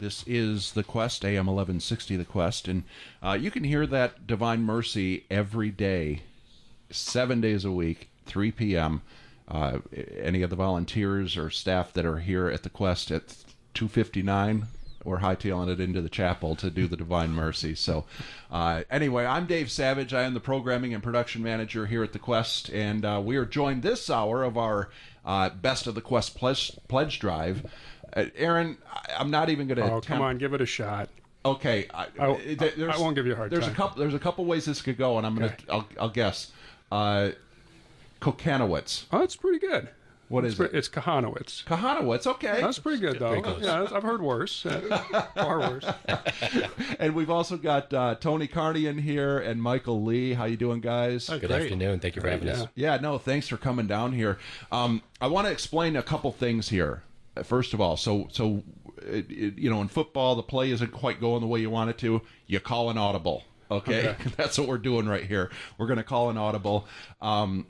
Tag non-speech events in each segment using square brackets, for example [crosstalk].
This is The Quest, AM 1160 The Quest. And uh, you can hear that Divine Mercy every day, seven days a week, 3 p.m. Uh, any of the volunteers or staff that are here at The Quest at 259 we're hightailing it into the chapel to do the Divine Mercy. So, uh, anyway, I'm Dave Savage. I am the programming and production manager here at the Quest, and uh, we are joined this hour of our uh, Best of the Quest pledge, pledge drive. Uh, Arron, I, I'm not even going to. Oh, come on, give it a shot. Okay, I, I, I, won't give you a hard there's time. a couple. There's a couple ways this could go, and I'm gonna. Okay. I'll, I'll guess. Uh, Kokanowitz. Oh, it's pretty good. What is it's is pre- it? It's Kochanowicz. Kochanowicz. Okay. That's pretty good, though. Yeah, I've heard worse. Uh, far worse. [laughs] and we've also got uh, Tony Carney in here and Michael Le. How you doing, guys? Good afternoon. Thank you for having us. Yeah, no, thanks for coming down here. Um, I want to explain a couple things here. Uh, First of all, so so it, it, you know, in football, the play isn't quite going the way you want it to. You call an audible. Okay, [laughs] that's what we're doing right here. We're going to call an audible. Um,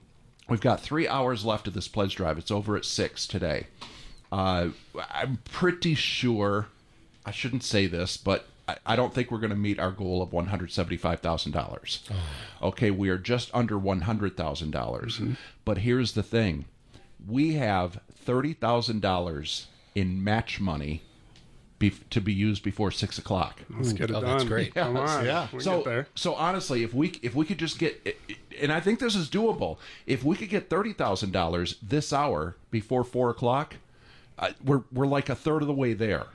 we've got three hours left of this pledge drive. It's over at six today. Uh, I'm pretty sure. I shouldn't say this, but I, I don't think we're going to meet our goal of one hundred seventy-five thousand dollars. Okay, we are just under one hundred thousand dollars. But here's the thing: we have thirty thousand dollars in match money be, to be used before six o'clock. Let's get it Oh, done. that's great. Come on. Yeah. We So, get there. so honestly, if we if we could just get, and I think this is doable, if we could get thirty thousand dollars this hour before four o'clock, uh, we're we're like a third of the way there.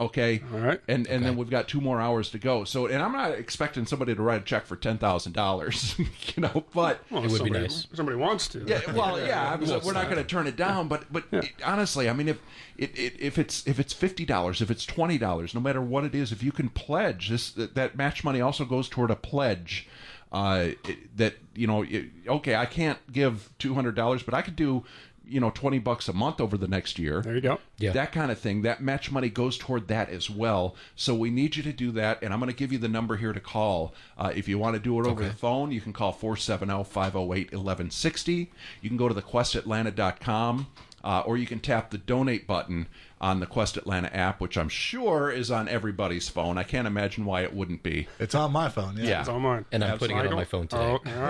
Okay. All right. And and then we've got two more hours to go. So, and I'm not expecting somebody to write a check for ten thousand dollars, [laughs] you know, but. Well, It would be somebody, nice. Somebody wants to. Yeah, well, yeah, I mean, Well, we're not going to turn it down, but but it- honestly, I mean, if it, it, if it's if it's fifty dollars, if it's twenty dollars, no matter what it is, if you can pledge this, that, that match money also goes toward a pledge. Uh, that you know, it- okay, I can't give two hundred dollars, but I could do, you know, twenty bucks a month over the next year. There you go. Yeah. That kind of thing. That match money goes toward that as well. So we need you to do that. And I'm going to give you the number here to call. Uh, if you want to do it over the phone, you can call 470 508 1160. You can go to thequestatlanta.com. Uh, or you can tap the donate button on the Quest Atlanta app, which I'm sure is on everybody's phone. I can't imagine why it wouldn't be. It's on my phone. Yeah. Yeah. It's all mine. And I'm putting it on my phone today. Oh, all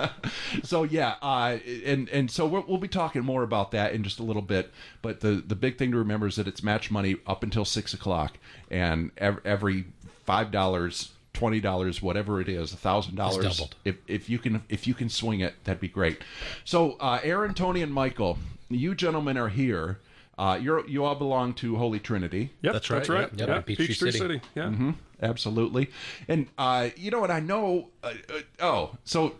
right. [laughs] so yeah, uh, and and so we'll, we'll be talking more about that in just a little bit. But the the big thing to remember is that it's match money up until six o'clock, and ev- every five dollars. Twenty dollars, whatever it is, a thousand dollars. doubled. If if you can if you can swing it, that'd be great. So, uh, Arron, Tony, and Michael, you gentlemen are here. Uh, you're you all belong to Holy Trinity. Yep, That's right. that's right, right. yep. Yep, Yeah, Peachtree Peachtree City. City. Yeah. Mm-hmm. Absolutely. And uh, you know what? I know. Uh, uh, oh, so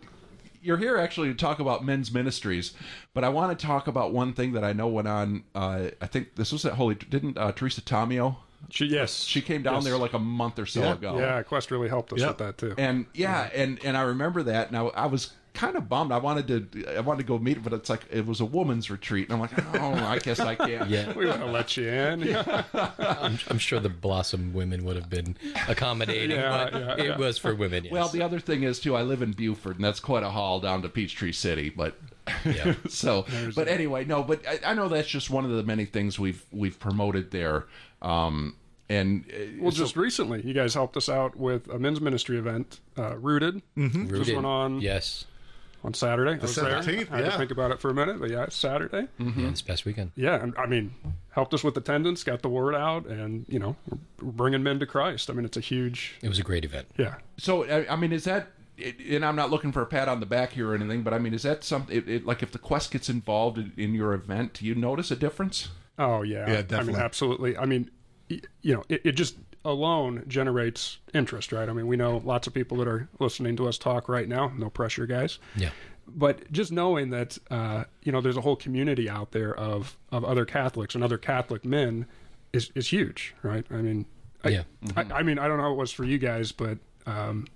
you're here actually to talk about men's ministries, but I want to talk about one thing that I know went on. Uh, I think this was at Holy. Didn't uh, Teresa Tomeo? She, yes. She came down Yes. there like a month or so Yeah. ago. Yeah, Quest really helped us Yep. with that, too. And yeah, and and I remember that. Now I was kind of bummed. I wanted to I wanted to go meet, but it's like it was a woman's retreat, and I'm like, oh, I guess I can't. Yeah, we want to let you in. Yeah. I'm, I'm sure the Blossom women would have been accommodating, Yeah, but yeah, it yeah. was for women. Yes. Well, the other thing is too. I live in Buford, and that's quite a haul down to Peachtree City. But Yeah. [laughs] so, but anyway, no. But I, I know that's just one of the many things we've we've promoted there. Um, and uh, Well, so- just recently, you guys helped us out with a men's ministry event, uh, Rooted. Mm-hmm. Just went on Yes, on Saturday. The was there. 17th, I had yeah. to think about it for a minute, but yeah, it's Saturday. Mm-hmm. yeah, this past weekend. Yeah, and, I mean, helped us with attendance, got the word out, and you know, we're bringing men to Christ. I mean, it's a huge, It was a great event. yeah. so I, I mean, is that? And I'm not looking for a pat on the back here or anything, but I mean, is that something? It, it, like, if the Quest gets involved in, in your event, do you notice a difference? Oh yeah, Yeah, I definitely. mean, absolutely. I mean, you know, it, it just alone generates interest, right? I mean, we know lots of people that are listening to us talk right now. No pressure, guys. Yeah, but just knowing that uh, you know there's a whole community out there of of other Catholics and other Catholic men is is huge, right? I mean, I, Yeah. I, I mean, I don't know how it was for you guys, but um,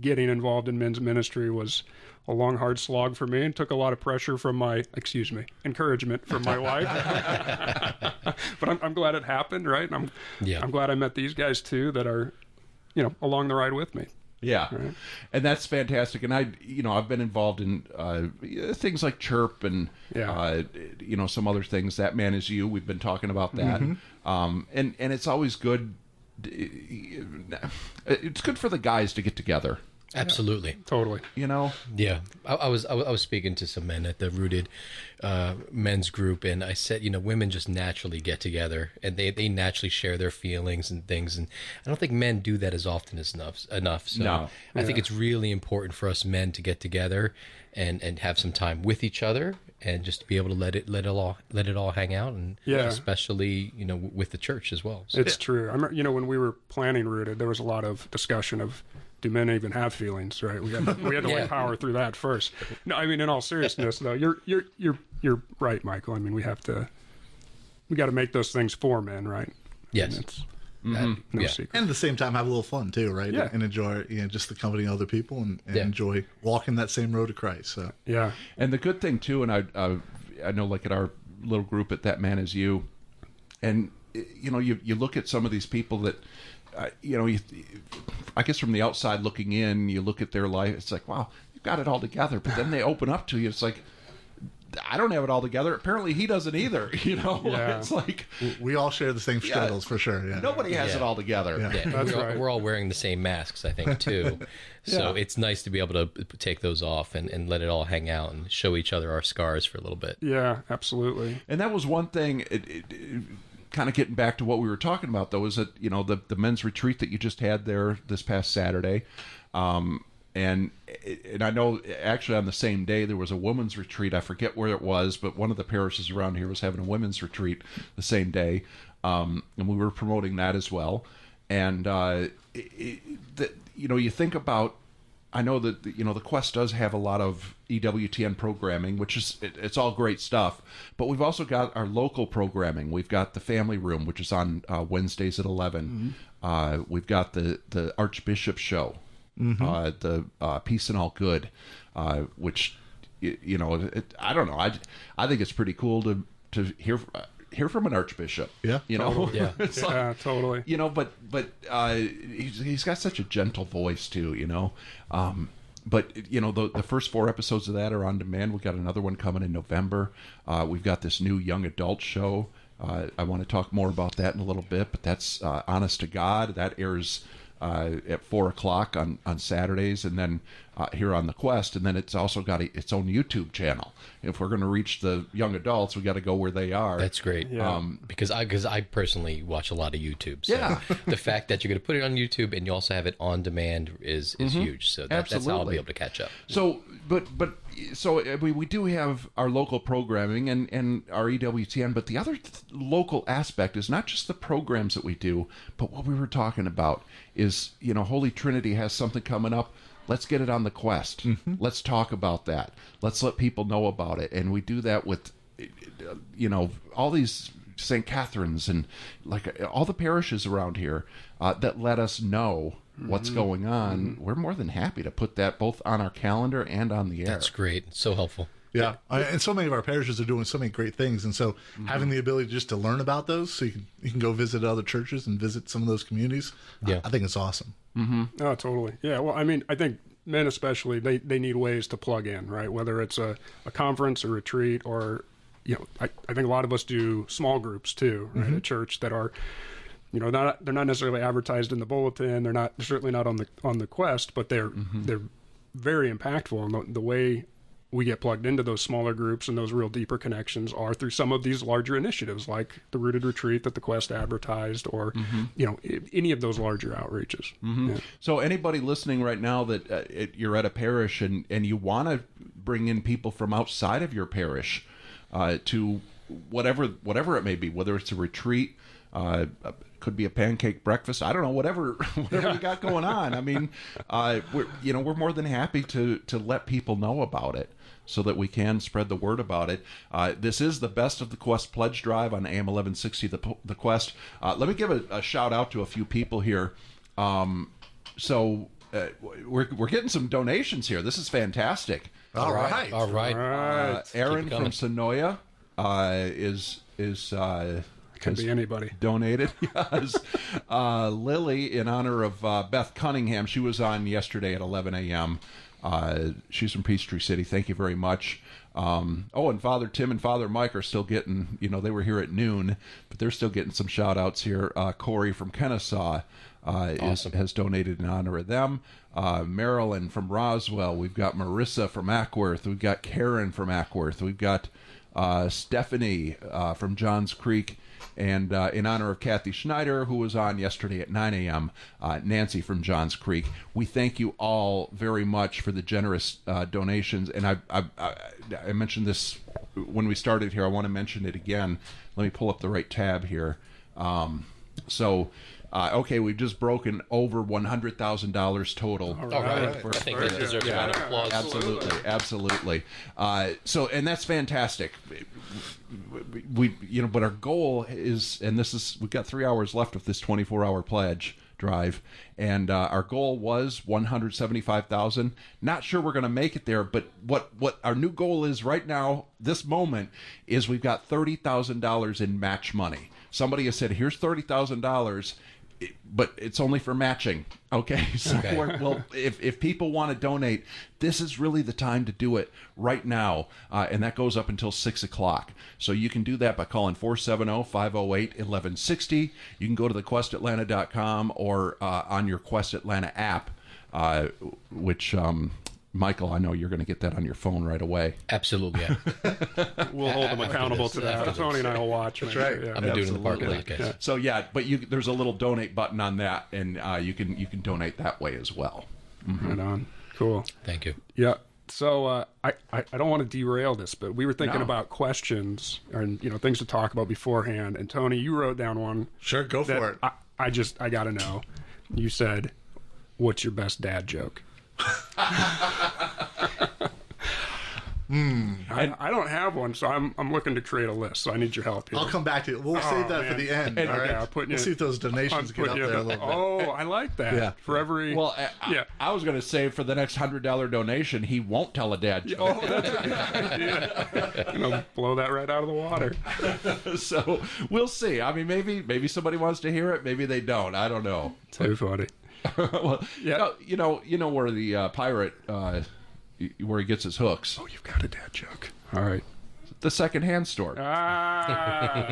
getting involved in men's ministry was a long, hard slog for me, and took a lot of pressure from my excuse me encouragement from my wife. [laughs] but I'm, I'm glad it happened, right? And I'm Yeah. I'm glad I met these guys too that are you know along the ride with me. Yeah, and that's fantastic. And I, you know, I've been involved in uh, things like CRHP and Yeah. uh, you know some other things. That man is you. We've been talking about that, um, and and it's always good. It's good for the guys to get together. Absolutely. Totally. You know, Yeah, I, I was I, was- I was speaking to some men at the Rooted uh, men's group, and I said, you know, women just naturally get together, and they, they naturally share their feelings and things, and I don't think men do that as often as enough. Enough. So No. I think it's really important for us men to get together and and have some time with each other, and just to be able to let it let it all let it all hang out, and Yeah. especially you know with the church as well. So, It's true. I remember, you know, when we were planning Rooted, there was a lot of discussion of do men even have feelings, right? We had to, we had to [laughs] Yeah. like power through that first. No, I mean, in all seriousness, though, you're you're you're you're right, Michael. I mean, we have to we got to make those things for men, right? yes, And it's Uh, no yeah. secret. and at the same time have a little fun too, right? Yeah. And enjoy you know just the company of other people and, and Yeah. enjoy walking that same road to Christ. So Yeah, And the good thing too, and I, I, I know, like at our little group at That Man Is You, and you know, you you look at some of these people that, uh, you know, you, I guess from the outside looking in, you look at their life, it's like, wow, you've got it all together. But then they open up to you, it's like, I don't have it all together. Apparently, he doesn't either. [laughs] You know, Yeah. it's like we all share the same struggles for sure. Yeah. nobody has Yeah. it all together. Yeah. Yeah, That's we're, all, right. we're all wearing the same masks, I think, too. [laughs] So Yeah. it's nice to be able to take those off and, and let it all hang out and show each other our scars for a little bit. yeah, absolutely. And that was one thing. It, it, it, kind of getting back to what we were talking about, though, is that you know the the men's retreat that you just had there this past Saturday, um, and and I know actually on the same day there was a women's retreat. I forget where it was, but one of the parishes around here was having a women's retreat the same day, um, and we were promoting that as well. And uh, it, it, the, you know, you think about I know that you know the Quest does have a lot of EWTN programming, which is it, it's all great stuff. But we've also got our local programming. We've got the Family Room, which is on uh, Wednesdays at 11 Uh, we've got the the Archbishop Show, uh, the uh, Peace and All Good, uh, which y- you know it, I don't know. I I think it's pretty cool to to hear hear from an archbishop. Yeah, you know. Yeah. [laughs] it's like, totally. you know but but uh he's, he's got such a gentle voice too you know um but you know the the first four episodes of that are on demand we've got another one coming in november uh we've got this new young adult show uh, I want to talk more about that in a little bit, but that's uh, Honest to God. That airs uh, at four o'clock on, on Saturdays, and then uh, here on the Quest, and then it's also got a, its own YouTube channel. If we're going to reach the young adults, we got to go where they are. That's great. Yeah. Um, because I because I personally watch a lot of YouTube. So Yeah. [laughs] the fact that you're going to put it on YouTube and you also have it on demand is is huge. So that, that's how I'll be able to catch up. So, but but so we we do have our local programming and and our EWTN, but the other th- local aspect is not just the programs that we do, but what we were talking about is you know Holy Trinity has something coming up. Let's get it on the quest. Mm-hmm. Let's talk about that. Let's let people know about it, and we do that with you know all these St. Catherine's and like all the parishes around here uh, that let us know what's mm-hmm. going on. Mm-hmm. We're more than happy to put that both on our calendar and on the air. That's great. So helpful. Yeah, I, and so many of our parishes are doing so many great things, and so mm-hmm. having the ability just to learn about those, so you can you can go visit other churches and visit some of those communities. Yeah. I, think it's awesome. Mm-hmm. Oh, totally. Yeah. Well, I mean, I think men especially they, they need ways to plug in, right? Whether it's a, a conference, a retreat, or you know, I, I think a lot of us do small groups too, right? Mm-hmm. At church that are, you know, not they're not necessarily advertised in the bulletin. They're not certainly not on the on the quest, but they're mm-hmm. they're very impactful. And the, the way we get plugged into those smaller groups and those real deeper connections are through some of these larger initiatives like the rooted retreat that the quest advertised or you know any of those larger outreaches Yeah. So anybody listening right now that uh, it, you're at a parish and and you want to bring in people from outside of your parish uh, to whatever whatever it may be, whether it's a retreat, uh, could be a pancake breakfast. I don't know, whatever [laughs] whatever you got [laughs] going on. I mean, uh, we're you know we're more than happy to to let people know about it. So that we can spread the word about it. Uh, this is the best of the Quest pledge drive on AM 1160. The the Quest. Uh, let me give a, a shout out to a few people here. Um, so uh, we're we're getting some donations here. This is fantastic. All right. All right. Uh, Aaron from. Senoia uh, is is uh, Could be anybody. donated. [laughs] Yes. Uh, Lily, in honor of uh, Beth Cunningham, she was on yesterday at 11 a.m. Uh, she's from Peachtree City. Thank you very much. Um, oh, and Father Tim and Father Mike are still getting, you know, they were here at noon, but they're still getting some shout outs here. Uh, Corey from Kennesaw uh, is, has donated in honor of them. Uh, Marilyn from Roswell. We've got Marissa from Acworth. We've got Karen from Acworth. We've got uh, Stephanie uh, from Johns Creek. And uh, in honor of Kathy Schneider, who was on yesterday at 9 a.m., uh, Nancy from Johns Creek, we thank you all very much for the generous uh, donations. And I, I, I, I mentioned this when we started here. I want to mention it again. Let me pull up the right tab here. Um, so, uh, okay, we've just broken over $100,000 total. All right. For- I think Very that good. deserves a Yeah. round of applause. Absolutely, absolutely. Uh, so, and that's fantastic. We, you know, but our goal is, and this is, we've got three hours left of this 24 hour pledge drive, and uh, our goal was 175,000. Not sure we're going to make it there, but what what our new goal is right now, this moment, is we've got thirty thousand dollars in match money. Somebody has said, "Here's thirty thousand dollars." But it's only for matching. Okay, [laughs] so Okay. well, if if people want to donate, this is really the time to do it right now, uh, and that goes up until six o'clock. So you can do that by calling 470-508-1160. You can go to thequestatlanta.com or uh, on your Quest Atlanta app, uh, which. Um, Michael, I know you're going to get that on your phone right away. Absolutely. Yeah. [laughs] We'll hold them [laughs] accountable this, to that. after Tony and I will watch. That's right. Yeah. I'm gonna do it in the parking lot, Absolutely. guys. So yeah, but you there's a little donate button on that, and uh, you can you can donate that way as well. Right on. Cool. Thank you. Yeah. So uh, I, I I don't want to derail this, but we were thinking No. about questions and you know things to talk about beforehand. And Tony, you wrote down one Sure, go for it. I, I just I got to know. You said, "What's your best dad joke?" Hmm. I, I don't have one, so I'm I'm looking to create a list. So I need your help here. I'll come back to it. We'll save that for oh, the end. And- all okay. I'll we'll you- see if those donations get up there a little bit. oh, I like that. Yeah. For every Well, I, yeah. I, I was going to say for the next hundred dollar donation, he won't tell a dad joke. Oh, that's a good idea. [laughs] you know, blow that right out of the water. [laughs] so we'll see. I mean, maybe maybe somebody wants to hear it, maybe they don't. I don't know. Too funny. [laughs] well, Yeah. no, you know, you know where the uh, pirate uh, y- where he gets his hooks, Oh, you've got a dad joke. All right. the secondhand store. Ah, [laughs]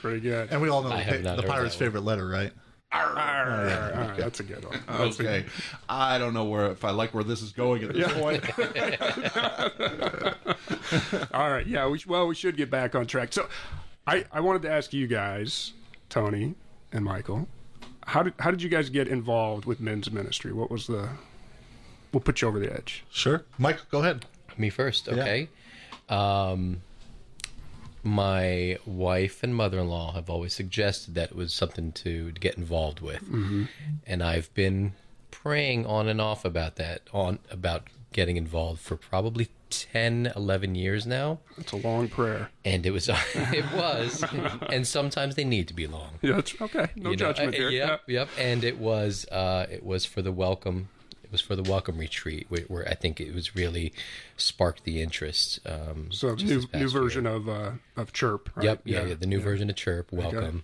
pretty good. And we all know I the, have the pirate's favorite letter, right? Arr, all right, that's a good one. That's a- Okay, I don't know where if I like where this is going at this point. [laughs] all right. Yeah. We, well, we should get back on track. So, I I wanted to ask you guys, Tony and Michael, how did how did you guys get involved with men's ministry? What was the We'll put you over the edge. Sure. Mike, go ahead. Me first, okay. Um, my wife and mother-in-law have always suggested that it was something to, to get involved with, and I've been praying on and off about that, on about getting involved for probably 10, 11 years now, It's a long prayer. and it was [laughs] it was, [laughs] and sometimes they need to be long. Yeah, that's okay. No you know, judgment uh, here. Yep, yep. And it was uh, it was for the welcome. It was for the welcome retreat where, where I think it was really sparked the interest. Um, So new new year. version of uh, of CRHP. Right? Yep, yeah, yeah, the new version of CRHP, welcome.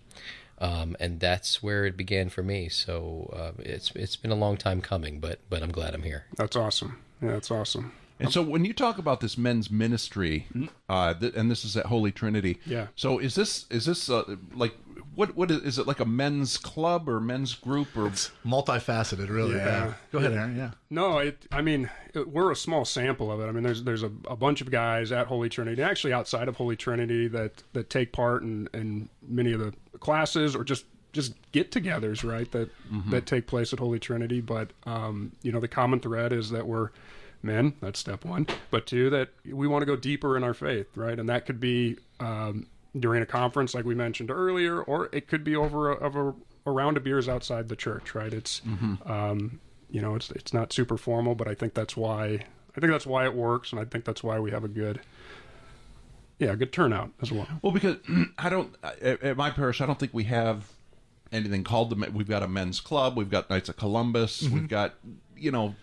Um, and that's where it began for me. So uh, it's it's been a long time coming, but but I'm glad I'm here. That's awesome. Yeah, that's awesome. And so when you talk about this men's ministry, uh, th- and this is at Holy Trinity, Yeah. So is this is this uh, like what what is, is it like a men's club or men's group or Multifaceted, really. Yeah. Yeah. Go ahead, Arron. Yeah. No, it. I mean, it, we're a small sample of it. I mean, there's there's a, a bunch of guys at Holy Trinity, actually outside of Holy Trinity, that that take part in, in many of the classes or just just get-togethers, right? That that take place at Holy Trinity. But um, you know, the common thread is that we're men. That's step one. But two, that we want to go deeper in our faith, right? And that could be um, during a conference, like we mentioned earlier, or it could be over a, of a, a round of beers outside the church, right? It's um, you know, it's it's not super formal, but I think that's why I think that's why it works, and I think that's why we have a good, yeah, good turnout as well. well because [clears throat] I don't at, my parish I don't think we have anything called the men- we've got a men's club we've got Knights of Columbus we've got you know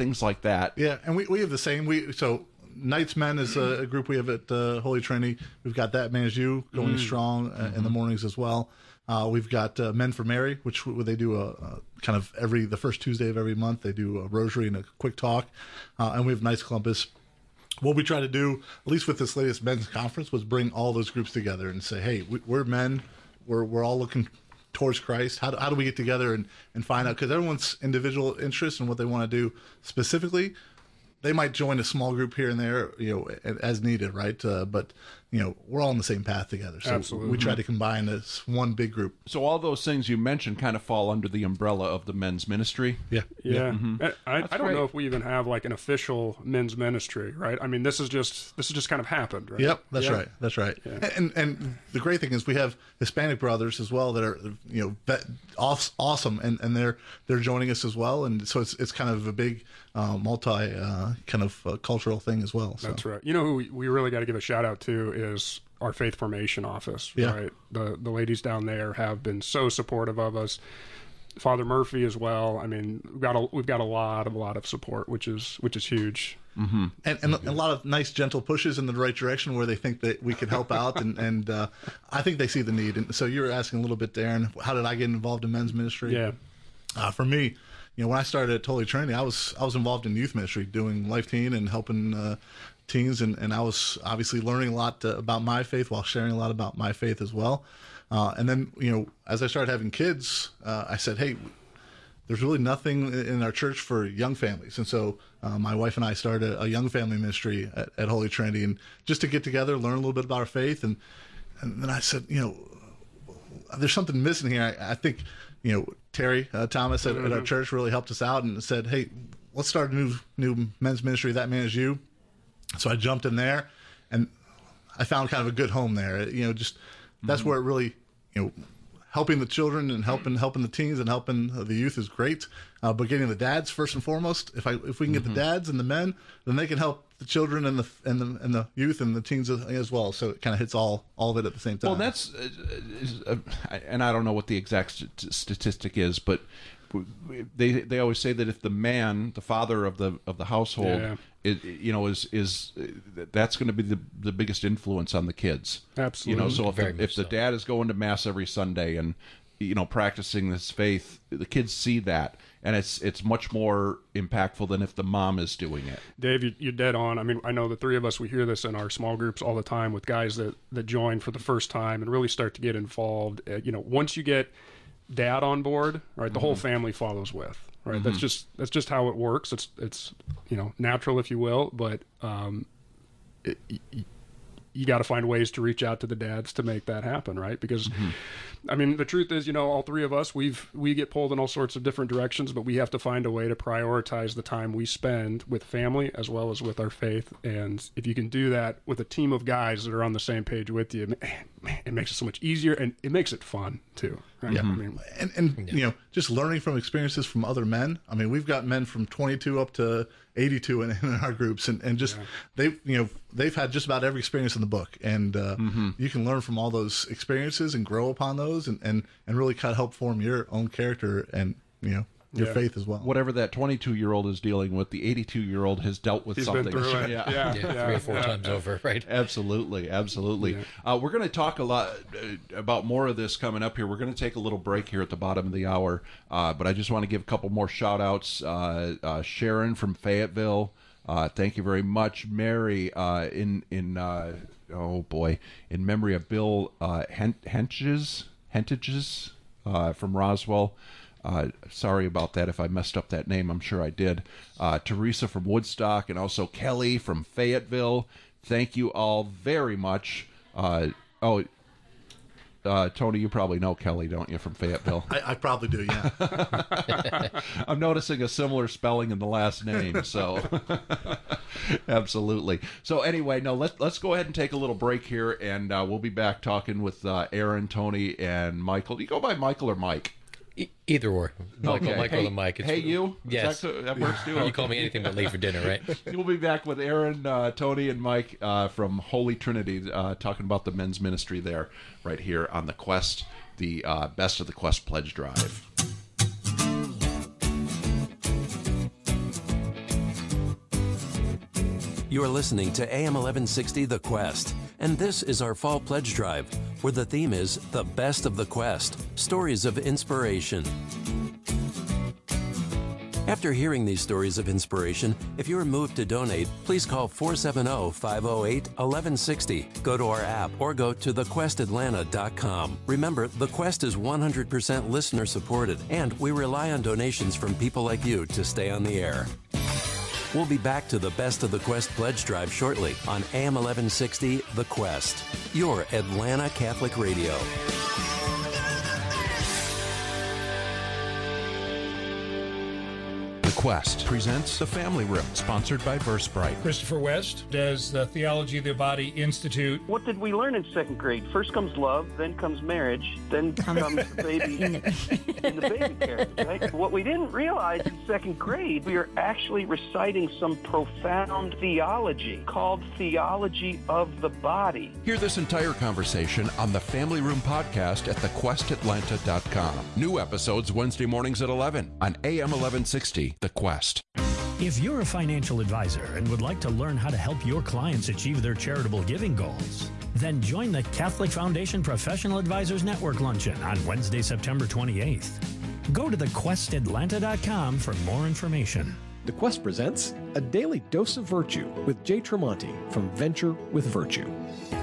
things like that Yeah, and we, we have the same. We so Knights Men is a, a group we have at uh, Holy Trinity. We've got that Man Is You going strong uh, in the mornings as well. Uh, we've got uh, Men for Mary, which they do a, a kind of every the first Tuesday of every month. They do a rosary and a quick talk, uh, and we have Knights Columbus what we try to do, at least with this latest men's conference, was bring all those groups together and say, hey, we, we're men, we're, we're all looking towards Christ. How do, how do we get together and, and find out? Because everyone's individual interest and what they want to do specifically, they might join a small group here and there, you know, as needed, right? Uh, but you know, we're all on the same path together. So Absolutely. we try to combine this one big group. So all those things you mentioned kind of fall under the umbrella of the men's ministry. Yeah. Yeah, mm-hmm. I, I, I don't great. know if we even have like an official men's ministry, right? I mean, this is just this has just kind of happened, right? Yep, that's Yeah. right. That's right. And and the great thing is we have Hispanic brothers as well that are you know that awesome, and, and they're they're joining us as well, and so it's it's kind of a big uh, multi uh, kind of uh, cultural thing as well. So. That's right. You know who we, we really got to give a shout out to is our faith formation office. Yeah. Right. The the ladies down there have been so supportive of us. Father Murphy as well. I mean, we've got a we've got a lot of a lot of support, which is which is huge. and, and a lot of nice gentle pushes in the right direction where they think that we can help out and [laughs] and uh, I think they see the need and so you were asking a little bit Darren how did I get involved in men's ministry Yeah. uh, for me you know when I started at Holy Trinity I was I was involved in youth ministry doing life teen and helping uh, teens and, and I was obviously learning a lot uh, about my faith while sharing a lot about my faith as well uh, and then you know as I started having kids uh, I said hey there's really nothing in our church for young families. And so uh, my wife and I started a young family ministry at, at Holy Trinity and just to get together, learn a little bit about our faith. And, and then I said, you know, there's something missing here. I, I think, you know, Terry uh, Thomas at, at our church really helped us out and said, hey, let's start a new, new men's ministry. That man is you. So I jumped in there and I found kind of a good home there. You know, just that's where it really, you know, helping the children and helping helping the teens and helping the youth is great. Uh, but getting the dads first and foremost, if I if we can get the dads and the men, then they can help the children and the and the and the youth and the teens as, as well. So it kind of hits all all of it at the same time. Well, that's, uh, uh, and I don't know what the exact st- statistic is, but they they always say that if the man, the father of the of the household, Yeah. it, you know, is is that's going to be the the biggest influence on the kids. Absolutely. You know, so if Very the, much if the so. dad is going to mass every Sunday and you know practicing this faith, the kids see that, and it's it's much more impactful than if the mom is doing it. Dave, you, you're dead on. I mean, I know the three of us, we hear this in our small groups all the time with guys that, that join for the first time and really start to get involved. Uh, you know, once you get dad on board, right, the whole family follows with. Right, that's just that's just how it works. It's it's you know natural, if you will, but um, it, y- you got to find ways to reach out to the dads to make that happen, right? Because, mm-hmm. I mean, the truth is, you know, all three of us, we've we get pulled in all sorts of different directions, but we have to find a way to prioritize the time we spend with family as well as with our faith. And if you can do that with a team of guys that are on the same page with you, man, man, it makes it so much easier and it makes it fun too. Right? I mean, and, and you know just learning from experiences from other men i mean we've got men from 22 up to 82 in, in our groups and, and just they've you know they've had just about every experience in the book and uh, you can learn from all those experiences and grow upon those and, and, and really kind of help form your own character and you know your Yeah. faith as well Whatever that 22 year old is dealing with, the 82 year old has dealt with he's something. been through it. Yeah. Yeah, Yeah, three or four yeah. times over, right? Absolutely, absolutely. Uh, we're going to talk a lot uh, about more of this coming up here. We're going to take a little break here at the bottom of the hour, uh, but I just want to give a couple more shout outs. Uh, uh, Sharon from Fayetteville, uh, thank you very much. Mary uh, in in uh, oh boy, in memory of Bill uh, Hent- Hentages Hentages uh, from Roswell. Uh, sorry about that if I messed up that name. I'm sure I did. Uh, Teresa from Woodstock and also Kelly from Fayetteville. Thank you all very much. Uh, oh, uh, Tony, you probably know Kelly, don't you, from Fayetteville? [laughs] I, I probably do yeah [laughs] I'm noticing a similar spelling in the last name, so [laughs] absolutely. So anyway, no, let's let's go ahead and take a little break here, and uh, we'll be back talking with uh, Arron, Tony, and Michael. Do you go by Michael or Mike? E- either or. Michael, Okay. Michael hey, and Mike. Hey, you? Is Yes. that, that works too. You call me anything but late for dinner, right? [laughs] We'll be back with Arron, uh, Tony, and Mike uh, from Holy Trinity uh, talking about the men's ministry there, right here on the Quest, the uh, Best of the Quest Pledge Drive. You're listening to AM 1160 The Quest, and this is our Fall Pledge Drive, where the theme is The Best of the Quest Stories of Inspiration. After hearing these stories of inspiration, if you're moved to donate, please call 470 508 1160. Go to our app or go to thequestatlanta.com. Remember, The Quest is 100% listener supported, and we rely on donations from people like you to stay on the air. We'll be back to the best of the Quest pledge drive shortly on AM 1160 The Quest, your Atlanta Catholic Radio. Quest presents The Family Room, sponsored by Versebright. Christopher West does the Theology of the Body Institute. What did we learn in second grade? First comes love, then comes marriage, then comes the [laughs] baby [laughs] in the baby carriage, right? What we didn't realize in second grade, we are actually reciting some profound theology called theology of the body. Hear this entire conversation on the Family Room podcast at thequestatlanta.com. New episodes Wednesday mornings at 11 on AM 1160 The Quest. If you're a financial advisor and would like to learn how to help your clients achieve their charitable giving goals, then join the Catholic Foundation Professional Advisors Network Luncheon on Wednesday, September 28th. Go to thequestatlanta.com for more information. The Quest presents A Daily Dose of Virtue with Jay Tremonti from Venture with Virtue.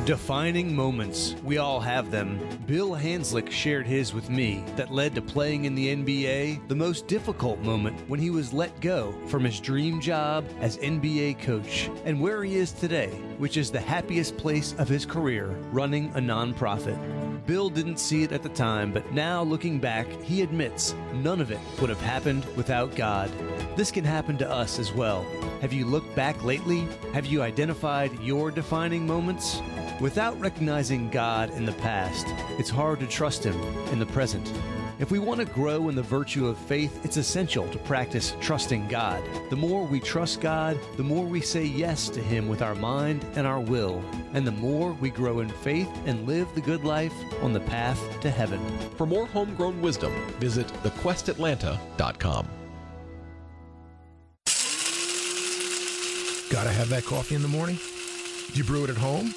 Defining moments. We all have them. Bill Hanzlik shared his with me that led to playing in the NBA, the most difficult moment when he was let go from his dream job as NBA coach, and where he is today, which is the happiest place of his career, running a nonprofit. Bill didn't see it at the time, but now looking back, he admits none of it would have happened without God. This can happen to us as well. Have you looked back lately? Have you identified your defining moments? Without recognizing God in the past, it's hard to trust Him in the present. If we want to grow in the virtue of faith, it's essential to practice trusting God. The more we trust God, the more we say yes to Him with our mind and our will, and the more we grow in faith and live the good life on the path to heaven. For more homegrown wisdom, visit thequestatlanta.com. Gotta have that coffee in the morning? Do you brew it at home?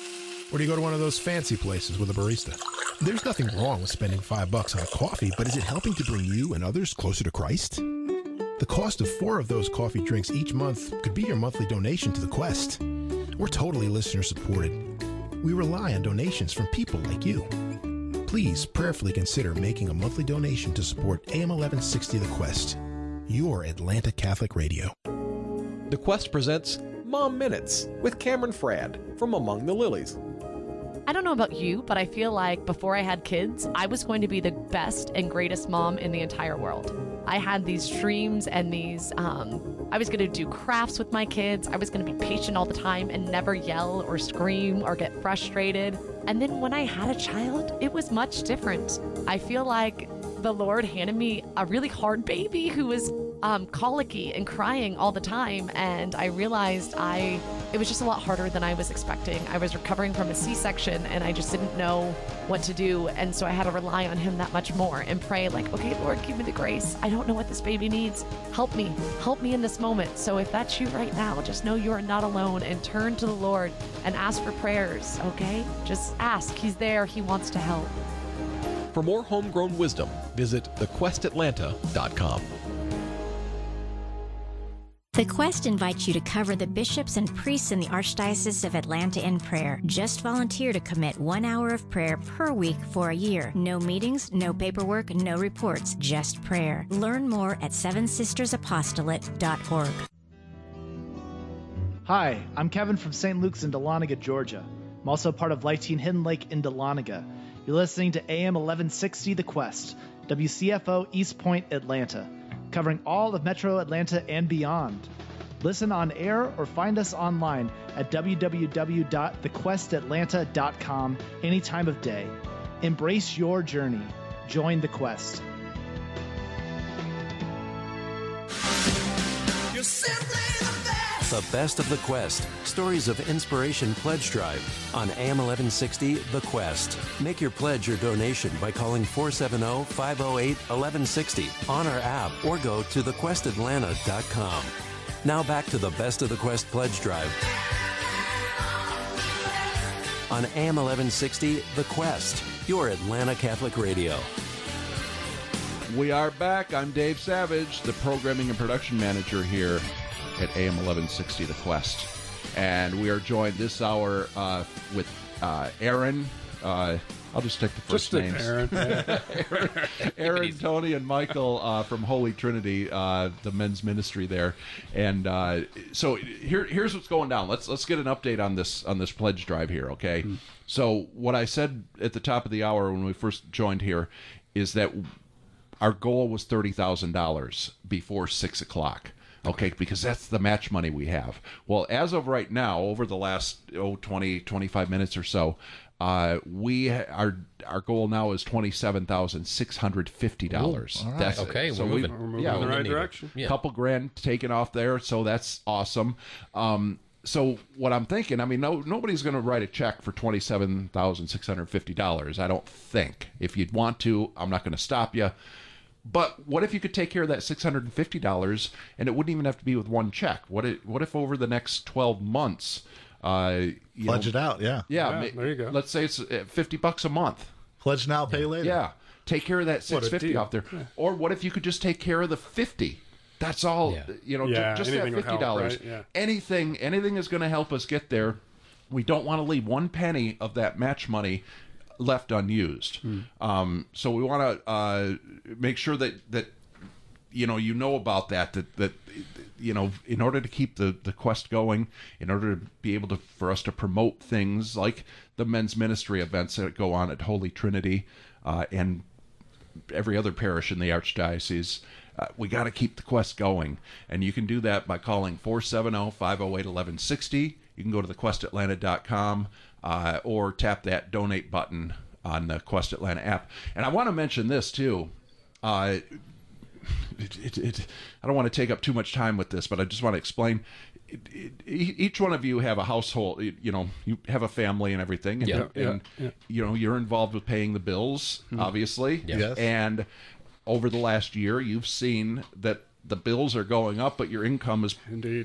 Or do you go to one of those fancy places with a barista? There's nothing wrong with spending five bucks on a coffee, but is it helping to bring you and others closer to Christ? The cost of four of those coffee drinks each month could be your monthly donation to the Quest. We're totally listener supported. We rely on donations from people like you. Please prayerfully consider making a monthly donation to support AM 1160 The Quest, your Atlanta Catholic Radio. The Quest presents Mom Minutes with Cameron Frad from Among the Lilies. I don't know about you, but I feel like before I had kids, I was going to be the best and greatest mom in the entire world. I had these dreams and these, um, I was going to do crafts with my kids. I was going to be patient all the time and never yell or scream or get frustrated. And then when I had a child, it was much different. I feel like the Lord handed me a really hard baby who was um, colicky and crying all the time. And I realized I, it was just a lot harder than I was expecting. I was recovering from a C section and I just didn't know what to do. And so I had to rely on Him that much more and pray, like, okay, Lord, give me the grace. I don't know what this baby needs. Help me. Help me in this moment. So if that's you right now, just know you are not alone and turn to the Lord and ask for prayers, okay? Just ask. He's there. He wants to help. For more homegrown wisdom, visit thequestatlanta.com. The Quest invites you to cover the bishops and priests in the Archdiocese of Atlanta in prayer. Just volunteer to commit one hour of prayer per week for a year. No meetings, no paperwork, no reports, just prayer. Learn more at sevensistersapostolate.org. Hi, I'm Kevin from St. Luke's in Dahlonega, Georgia. I'm also part of Life Teen Hidden Lake in Dahlonega. You're listening to AM 1160 The Quest, WCFO East Point, Atlanta covering all of Metro Atlanta and beyond. Listen on air or find us online at www.thequestatlanta.com any time of day. Embrace your journey. Join the quest. The best of the Quest. Stories of Inspiration Pledge Drive on AM 1160 The Quest. Make your pledge or donation by calling 470 508 1160 on our app or go to thequestatlanta.com. Now back to the best of the Quest Pledge Drive. on AM 1160 The Quest, your Atlanta Catholic Radio. We are back. I'm Dave Savage, the programming and production manager here at AM 1160 The Quest. And we are joined this hour uh, with uh, Arron. Uh, I'll just take the first Just stick names. Arron. [laughs] Arron, Arron, Tony, and Michael uh, from Holy Trinity, uh, the men's ministry there. And uh, so here, here's what's going down. Let's let's get an update on this on this pledge drive here, okay? So what I said at the top of the hour when we first joined here is that our goal was thirty thousand dollars before six o'clock. Okay, because that's the match money we have. Well, as of right now, over the last oh, 20, 25 minutes or so, uh, we ha- our our goal now is twenty seven thousand six hundred fifty dollars. Ooh, all right. Okay, we're moving. We're moving yeah, in the right direction. Yeah. Couple grand taken off there, so that's awesome. Um, so what I'm thinking, I mean, no, nobody's going to write a check for twenty seven thousand six hundred fifty dollars. I don't think. If you'd want to, I'm not going to stop you. But what if you could take care of that six hundred and fifty dollars, and it wouldn't even have to be with one check? What if, what if over the next twelve months, uh, you Pledge know- it out, yeah. yeah, Yeah, ma- there you go. Let's say it's uh, fifty bucks a month. Pledge now, pay later. Yeah, take care of that six fifty deal. off there. Or what if you could just take care of the fifty? That's all. Yeah. You know, ju- Yeah, just that fifty dollars. right? Yeah. Anything, anything is going to help us get there. We don't want to leave one penny of that match money left unused. Hmm. Um, so we want to uh, make sure that that you know you know about that that that you know in order to keep the the quest going in order to be able to for us to promote things like the men's ministry events that go on at holy trinity uh, and every other parish in the archdiocese uh, we got to keep the quest going and you can do that by calling 470-508-1160 you can go to thequestatlanta.com uh, or tap that donate button on the quest atlanta app and i want to mention this too uh, it, it, it, I don't want to take up too much time with this, but I just want to explain. It, it, each one of you have a household, you you know, you have a family and everything, and, Yeah, and yeah, yeah. you know you're involved with paying the bills, Mhm. obviously. Yeah. Yes. And over the last year, you've seen that the bills are going up, but your income has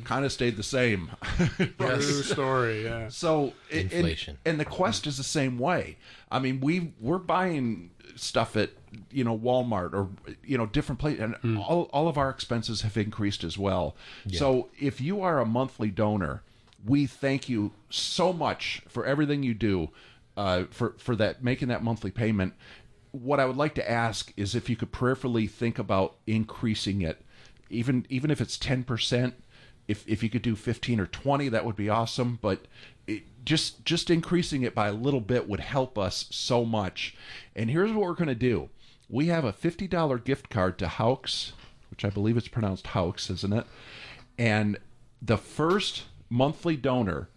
kind of stayed the same. [laughs] True story. Yeah. So it- and- Inflation. and, the quest is the same way. I mean, we we're buying stuff at you know Walmart or you know different places, and all all of our expenses have increased as well. Yeah. So if you are a monthly donor, we thank you so much for everything you do, uh, for for that making that monthly payment. What I would like to ask is if you could prayerfully think about increasing it, even even if it's ten percent if if you could do 15 or 20 that would be awesome. But it, just just increasing it by a little bit would help us so much. And here's what we're going to do. We have a $50 gift card to Haux which I believe it's pronounced Haux isn't it? And the first monthly donor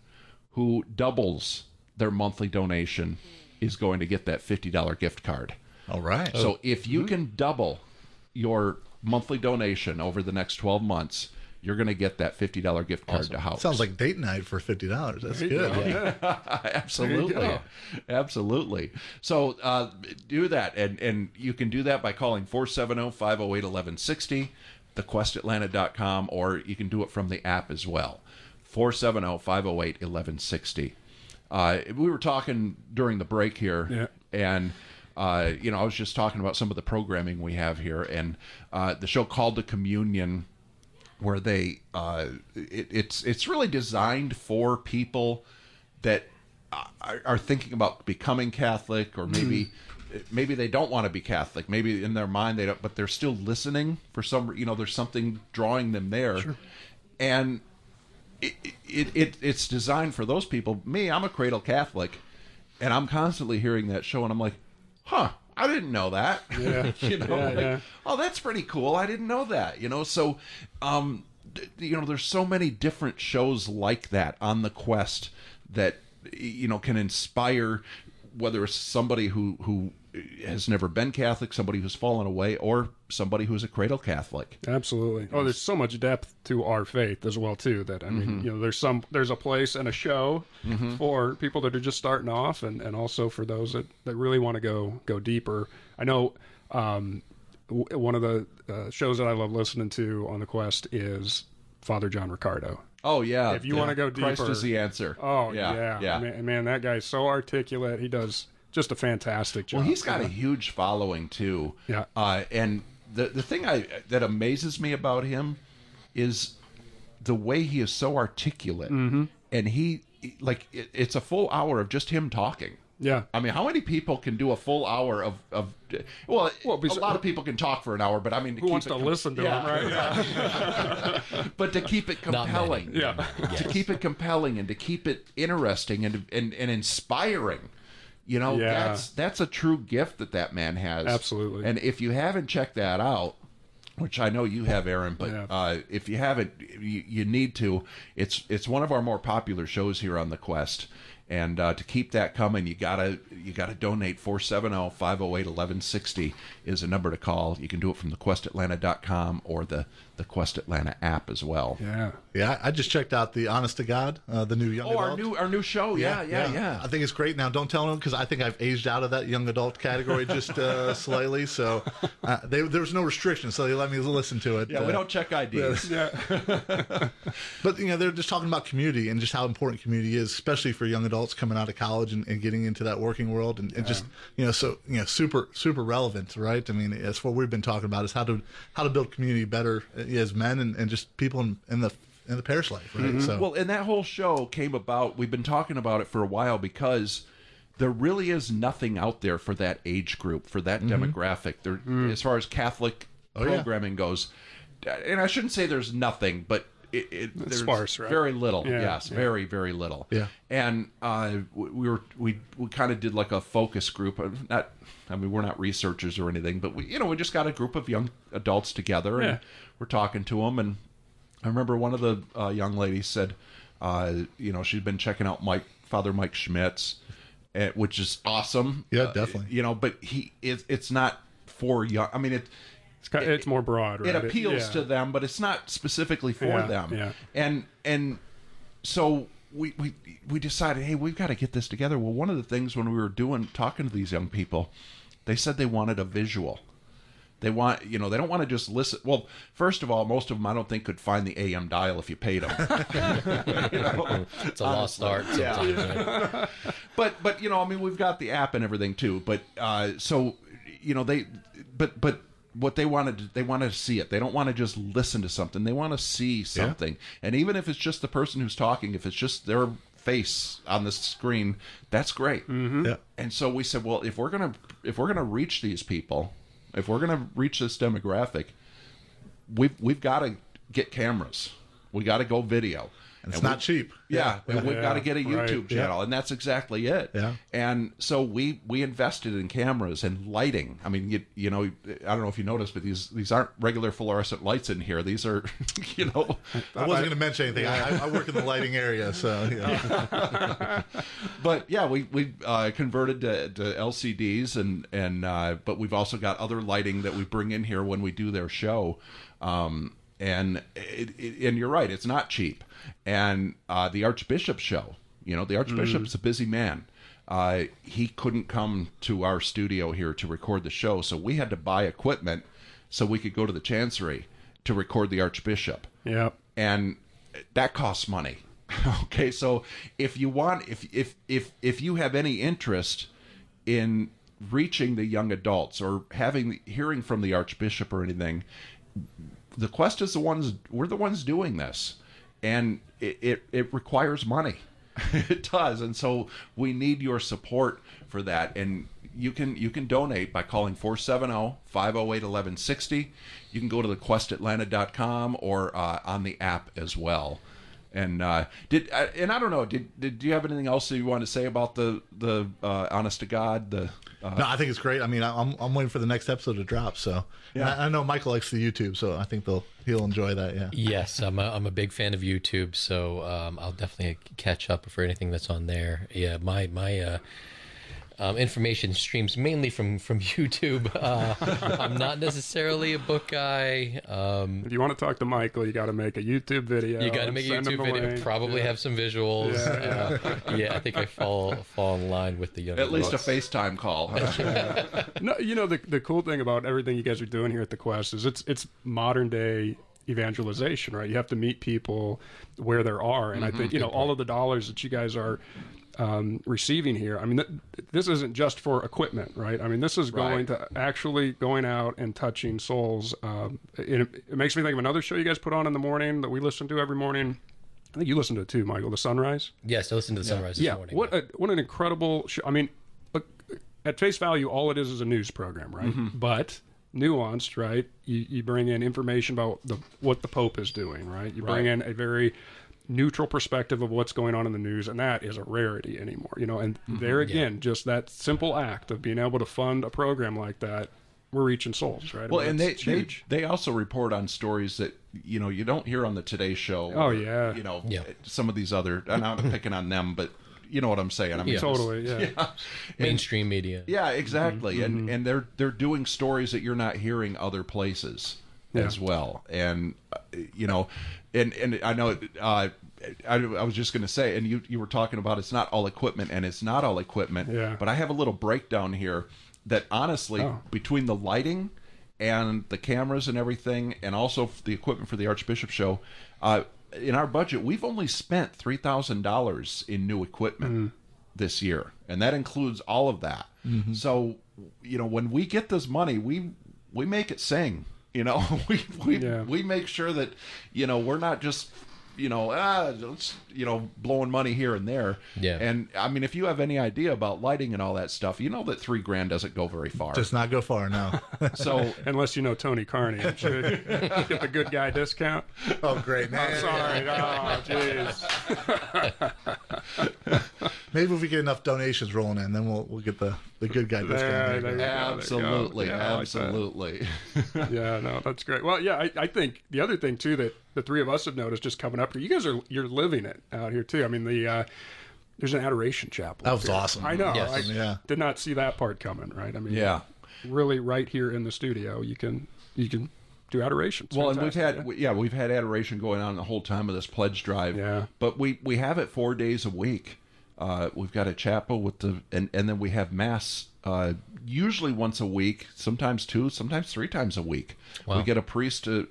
who doubles their monthly donation is going to get that $50 gift card. All right. So if you oh. can double your monthly donation over the next 12 months you're going to get that $50 gift card to House. Sounds like date night for fifty dollars. That's good. go. [laughs] absolutely go. absolutely so uh, do that and and you can do that by calling 470-508-1160 thequestatlanta.com or you can do it from the app as well oh, 470-508-1160 uh, we were talking during the break here Yeah. and uh, you know i was just talking about some of the programming we have here and uh, the show called the communion where they uh, it, it's it's really designed for people that are, are thinking about becoming Catholic or maybe maybe they don't want to be Catholic. Maybe in their mind they don't but they're still listening for some you know there's something drawing them there. And it, it, it it's designed for those people. Me I'm a cradle Catholic and I'm constantly hearing that show and I'm like huh I didn't know that Yeah. [laughs] you know Yeah, like, yeah. oh that's pretty cool i didn't know that you know so um d- you know there's so many different shows like that on the quest that you know can inspire whether it's somebody who who has never been catholic somebody who's fallen away or somebody who's a cradle catholic Absolutely. Oh, there's so much depth to our faith as well too. That I mean, Mhm. you know, there's some there's a place and a show Mhm. for people that are just starting off, and, and also for those that, that really want to go go deeper. I know um, w- one of the uh, shows that I love listening to on the Quest is Father John Riccardo, Oh yeah, If you the- want to go deeper, Christ is the answer. Oh Yeah, yeah, yeah. Man, man, that guy's so articulate. He does just a fantastic job. Well, he's got a huge following too. Yeah. Uh, and the the thing I that amazes me about him is the way he is so articulate, Mm-hmm. and he like it, it's a full hour of just him talking. Yeah. I mean, how many people can do a full hour of of well, well a lot of people can talk for an hour, but I mean, to Who keep wants it to com- listen to Yeah. him, right? [laughs] but to keep it compelling, Yeah. to keep it compelling and to keep it interesting and and, and inspiring. You know, Yeah. that's that's a true gift that that man has. Absolutely. And if you haven't checked that out, which I know you have, Arron, but Yeah. uh, if you haven't, you, you need to. It's it's one of our more popular shows here on the Quest. And uh, to keep that coming, you gotta you gotta donate oh, 470-508-1160 is a number to call. You can do it from thequestatlanta.com or the the Quest Atlanta app as well. Yeah, yeah. I just checked out the Honest to God, uh, the new young Oh, our new our new show. Yeah, yeah, yeah. I think it's great. Now, don't tell them because I think I've aged out of that young adult category just uh, [laughs] slightly. So uh, they, there was no restriction, so they let me listen to it. Yeah, we Uh, don't check IDs. Yeah. [laughs] but you know, they're just talking about community and just how important community is, especially for young adults coming out of college and, and getting into that working world, and, and just you know, so you know, super super relevant, right? I mean, that's what we've been talking about is how to how to build community better as men and, and just people in, in the in the parish life, right? So Well, and that whole show came about. We've been talking about it for a while because there really is nothing out there for that age group, for that Mhm. demographic. There, as far as Catholic Oh, yeah. programming goes, and I shouldn't say there's nothing, but it, it there's sparse, right? very little. Yeah, yes, yeah. very very little. Yeah. And uh, we we were we we kind of did like a focus group. of Not, I mean, we're not researchers or anything, but we you know we just got a group of young adults together and Yeah. we're talking to them. And I remember one of the uh, young ladies said, uh, you know, she'd been checking out Mike Father Mike Schmitz, eh, which is awesome. Yeah, Uh, definitely. you know, but he it, it's not for young. I mean, it It's, kind it's more broad, right? it appeals yeah. to them, but it's not specifically for Yeah, them. yeah. And and so we we we decided, hey, we've got to get this together. Well, one of the things when we were doing talking to these young people, they said they wanted a visual. They want, you know, they don't want to just listen. Well, first of all, most of them I don't think could find the AM dial if you paid them. [laughs] You know, It's a lost honestly. art sometimes, right? [laughs] but but you know, I mean, we've got the app and everything too. But uh, so you know, they but but what they wanted to, they want to see it. They don't want to just listen to something. They want to see something. And even if it's just the person who's talking, if it's just their face on the screen, that's great. Mm-hmm. Yeah. And so we said, well, if we're gonna if we're gonna reach these people, if we're gonna reach this demographic, we've we've got to get cameras. We got to go video. And it's we- not cheap. Yeah, Yeah. and we've got to get a right. YouTube Yeah. channel, and that's exactly it. Yeah. And so we we invested in cameras and lighting. I mean, you you know, I don't know if you noticed, but these these aren't regular fluorescent lights in here. These are, [laughs] you know, I wasn't going to mention anything. I, I- I work in the lighting area, so yeah. [laughs] but yeah, we we uh, converted to, to LCDs and and uh, but we've also got other lighting that we bring in here when we do their show. Um, and it, it, and you're right, it's not cheap. And uh, the Archbishop show, you know, the Archbishop's a busy man. Uh, he couldn't come to our studio here to record the show, so we had to buy equipment so we could go to the Chancery to record the Archbishop Yeah. and that costs money [laughs] okay so if you want if if if if you have any interest in reaching the young adults or having hearing from the archbishop or anything the quest is the ones we're the ones doing this and it it, it requires money. [laughs] It does and so we need your support for that. And you can you can donate by calling 470-508-1160 you can go to thequestatlanta.com or uh, on the app as well and uh, did uh, and I don't know did, did do you have anything else that you want to say about the the uh, honest to God the uh, No, I think it's great. I mean, I'm I'm waiting for the next episode to drop. So Yeah. I, I know Michael likes the YouTube, so I think they'll he'll enjoy that. Yeah. Yes, I'm a, I'm a big fan of YouTube, so um, I'll definitely catch up for anything that's on there. Yeah, my my uh, um, information streams mainly from from [laughs] YouTube. Uh, I'm not necessarily a book guy. Um, If you want to talk to Michael, you got to make a YouTube video. you got to make a YouTube video. link. Probably Yeah. have some visuals. Yeah, Uh, yeah, I think I fall fall in line with the young. at least a. FaceTime call huh? [laughs] no, you know the the cool thing about everything you guys are doing here at the Quest is it's it's modern day evangelization, right? You have to meet people where there are, and I think you know all of the dollars that you guys are um, receiving here. I mean, th- this isn't just for equipment, right? I mean, this is going to actually going out and touching souls. Um, it, it makes me think of another show you guys put on in the morning that we listen to every morning. I think you listen to it too, Michael. The Sunrise. Yes, I listen to the Sunrise this yeah. morning. What a, what an incredible show. I mean, at face value, all it is is a news program, right? Mm-hmm. But nuanced, right? You, you bring in information about the what the Pope is doing, right? You bring Right. in a very neutral perspective of what's going on in the news, and that is a rarity anymore. You know, and Mm-hmm. there again, just that simple act of being able to fund a program like that, we're reaching souls, right? I Well, mean, and they, it's they they also report on stories that you know you don't hear on the Today Show. Oh, or, yeah. you know Yeah. some of these other. And I'm not [laughs] picking on them, but you know what I'm saying. I mean, Yeah. Totally, [laughs] yeah. And- mainstream media. yeah, exactly. Mm-hmm. And and they're they're doing stories that you're not hearing other places Yeah. as well. And uh, you know, and and I know uh, I, I was just going to say, and you you were talking about it's not all equipment, and it's not all equipment. Yeah. But I have a little breakdown here that honestly, Oh. between the lighting and the cameras and everything, and also the equipment for the Archbishop show. Uh, in our budget, we've only spent three thousand dollars in new equipment Mm. this year, and that includes all of that. Mm-hmm. So, you know, when we get this money, we we make it sing. You know, [laughs] we we Yeah. we make sure that you know we're not just you know ah let's, you know blowing money here and there. Yeah. And I mean, if you have any idea about lighting and all that stuff, you know that three grand doesn't go very far. Does not go far now. [laughs] so [laughs] Unless you know Tony Carney, I'm sure you get the good guy discount. oh, great, man. I'm sorry. Oh, jeez. [laughs] Maybe if we get enough donations rolling in, then we'll we'll get the, the good guy discount. There, There there go. you go. absolutely, Yeah, I like absolutely. yeah, no, that's great. Well, yeah, I, I think the other thing too that the three of us have noticed just coming up here, you guys are you're living it out here too. I mean, the uh, there's an adoration chapel. That was here. awesome. I know. Yes. I Yeah. did not see that part coming. Right. I mean, yeah. really, right here in the studio, you can you can do adoration. It's Well, and we've had we- yeah we've had adoration going on the whole time of this pledge drive. Yeah. But we we have it four days a week. Uh, we've got a chapel with the and and then we have mass uh, usually once a week, sometimes two, sometimes three times a week. Wow. We get a priest to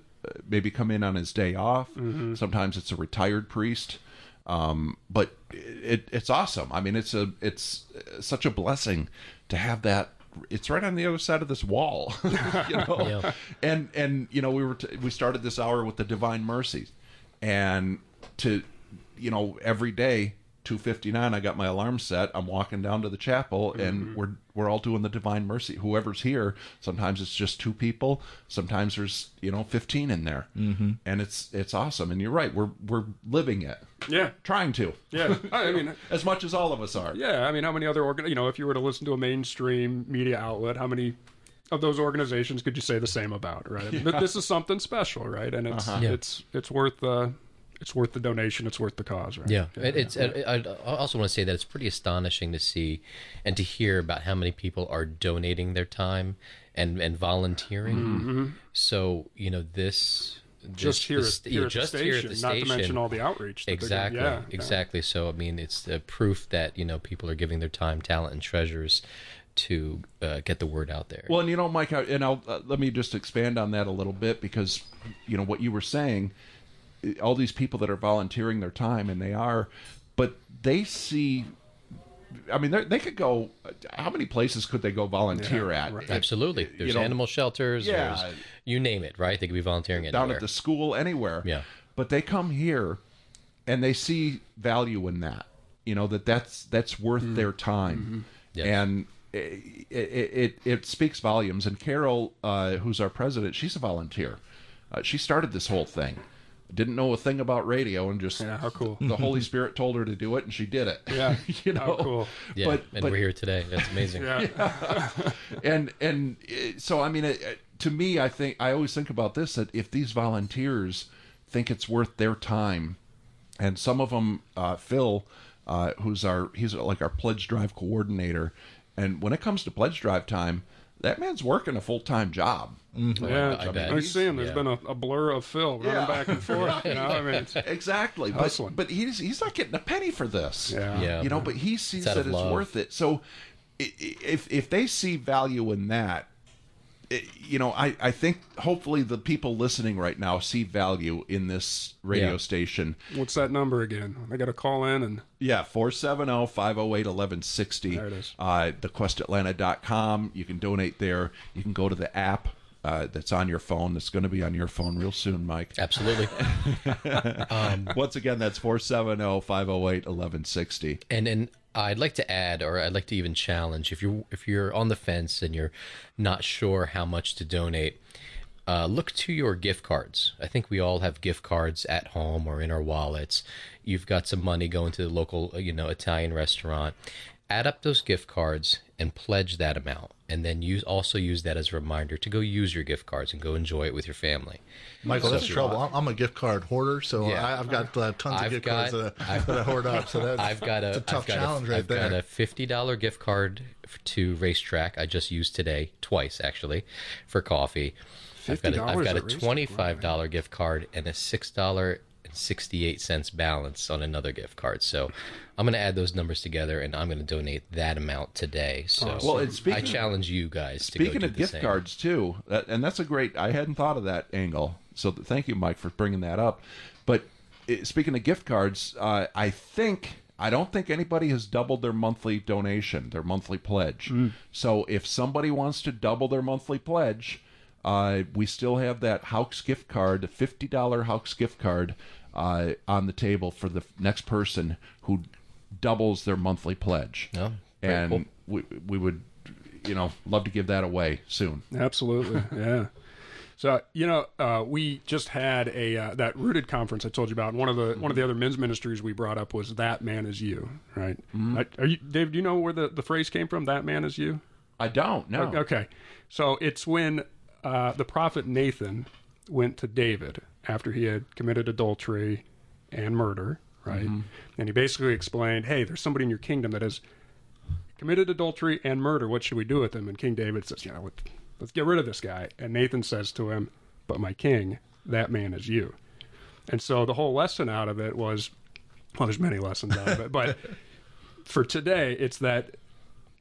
maybe come in on his day off. Mm-hmm. Sometimes it's a retired priest. Um, but it, it's awesome. I mean, it's a it's uh, such a blessing to have that. It's right on the other side of this wall, [laughs] you know. [laughs] Yeah. And and you know we were t- we started this hour with the Divine Mercy, and to you know every day. 259 I got my alarm set. I'm walking down to the chapel and mm-hmm. we're we're all doing the divine mercy. Whoever's here, sometimes it's just two people, sometimes there's, you know, 15 in there. Mm-hmm. And it's it's awesome and you're right. We're we're living it. Yeah. Trying to. Yeah. [laughs] I mean, [laughs] as much as all of us are. Yeah, I mean, how many other organ? You know, if you were to listen to a mainstream media outlet, how many of those organizations could you say the same about? Right. [laughs] Th- This is something special, right? And it's uh-huh. Yeah. it's it's worth the it's worth the donation. It's worth the cause, right? Yeah, it, it's. I, I also want to say that it's pretty astonishing to see and to hear about how many people are donating their time and and volunteering. So you know this. Mm-hmm. Just this- here, this- at, here yeah, at the just station, here at the not to mention all the outreach. that they're. Exactly. Yeah, yeah. exactly. So I mean, it's the proof that you know people are giving their time, talent, and treasures to uh, get the word out there. Well, and you know, Mike, and I'll uh, let me just expand on that a little bit because you know what you were saying. All these people that are volunteering their time, and they are, but they see. I mean, they're- could go. How many places could they go volunteer at? Absolutely. There's know, animal shelters. yeah. There's, you name it, right? They could be volunteering at down anywhere. at the school, anywhere. Yeah. But they come here, and they see value in that. You know that that's that's worth their time, Yes. and it, it it it speaks volumes. And Carol, uh, who's our president, she's a volunteer. Uh, she started this whole thing. Didn't know a thing about radio, and just Yeah, how cool. the Holy [laughs] Spirit told her to do it, and she did it. Yeah, [laughs] you know, how cool. yeah, but and but we're here today. That's amazing. Yeah. [laughs] and and uh, so I mean, it, it- to me, I think I always think about this that if these volunteers think it's worth their time, and some of them, uh, Phil, uh, who's our he's like our pledge drive coordinator, and when it comes to pledge drive time, that man's working a full time job. Mm-hmm. Yeah, I bet. I'm seeing there's Yeah. been a, a blur of Phil running Yeah. back and forth. You know, I mean, [laughs] Exactly, but, Hustling. but he's he's not getting a penny for this. Yeah. Yeah. you know, but he sees that it's love. worth it. So i- i- if if they see value in that, it- you know, I, I think hopefully the people listening right now see value in this radio Yeah. station. What's that number again? I got to call in and Yeah, 470 508 1160. There it is. Uh, thequestatlanta.com. You can donate there. You can go to the app uh, that's on your phone. That's going to be on your phone real soon, Mike. Absolutely. [laughs] um, Once again, that's 470 508 1160. And and I'd like to add, or I'd like to even challenge, if you're if you're on the fence and you're not sure how much to donate, uh, look to your gift cards. I think we all have gift cards at home or in our wallets. You've got some money going to the local, you know, Italian restaurant. Add up those gift cards and pledge that amount, and then use also use that as a reminder to go use your gift cards and go enjoy it with your family. Michael, So that's trouble. I'm I'm a gift card hoarder, so Yeah. I, I've got uh, tons of I've gift got- cards that, I- I've- that I hoard up. So that's [laughs] I've got a, it's a tough I've got challenge a, right I've there. got a fifty dollar gift card to RaceTrac. I just used today twice actually for coffee. I've got a, I've got a twenty five dollar gift card and a six dollar and sixty eight cents balance on another gift card. So I'm going to add those numbers together and I'm going to donate that amount today. So Well, and I challenge you guys to go Speaking do of the gift same. cards too, that, and that's a great. I hadn't thought of that angle. So th- thank you, Mike, for bringing that up. But eh, speaking of gift cards, uh, I think I don't think anybody has doubled their monthly donation, their monthly pledge. So if somebody wants to double their monthly pledge, uh, we still have that Hawks gift card, the fifty dollar Hawks gift card, uh, on the table for the next person who doubles their monthly pledge. Very and cool. we we would, you know, love to give that away soon. Absolutely, [laughs] yeah. So you know, uh, we just had a uh, that rooted conference I told you about. One of the one of the other men's ministries we brought up was "That Man Is You." Right? Mhm. I- Are you, Dave? Do you know where the, the phrase came from? "That man is you." I don't know. Okay, so it's when uh, the prophet Nathan went to David after he had committed adultery and murder, right? Mhm. And he basically explained, "Hey, there's somebody in your kingdom that has committed adultery and murder. What should we do with him?" And King David says, "You know, what, let's get rid of this guy." And Nathan says to him, "But my king, that man is you." And so the whole lesson out of it was, well, there's many lessons out of it, but [laughs] for today, it's that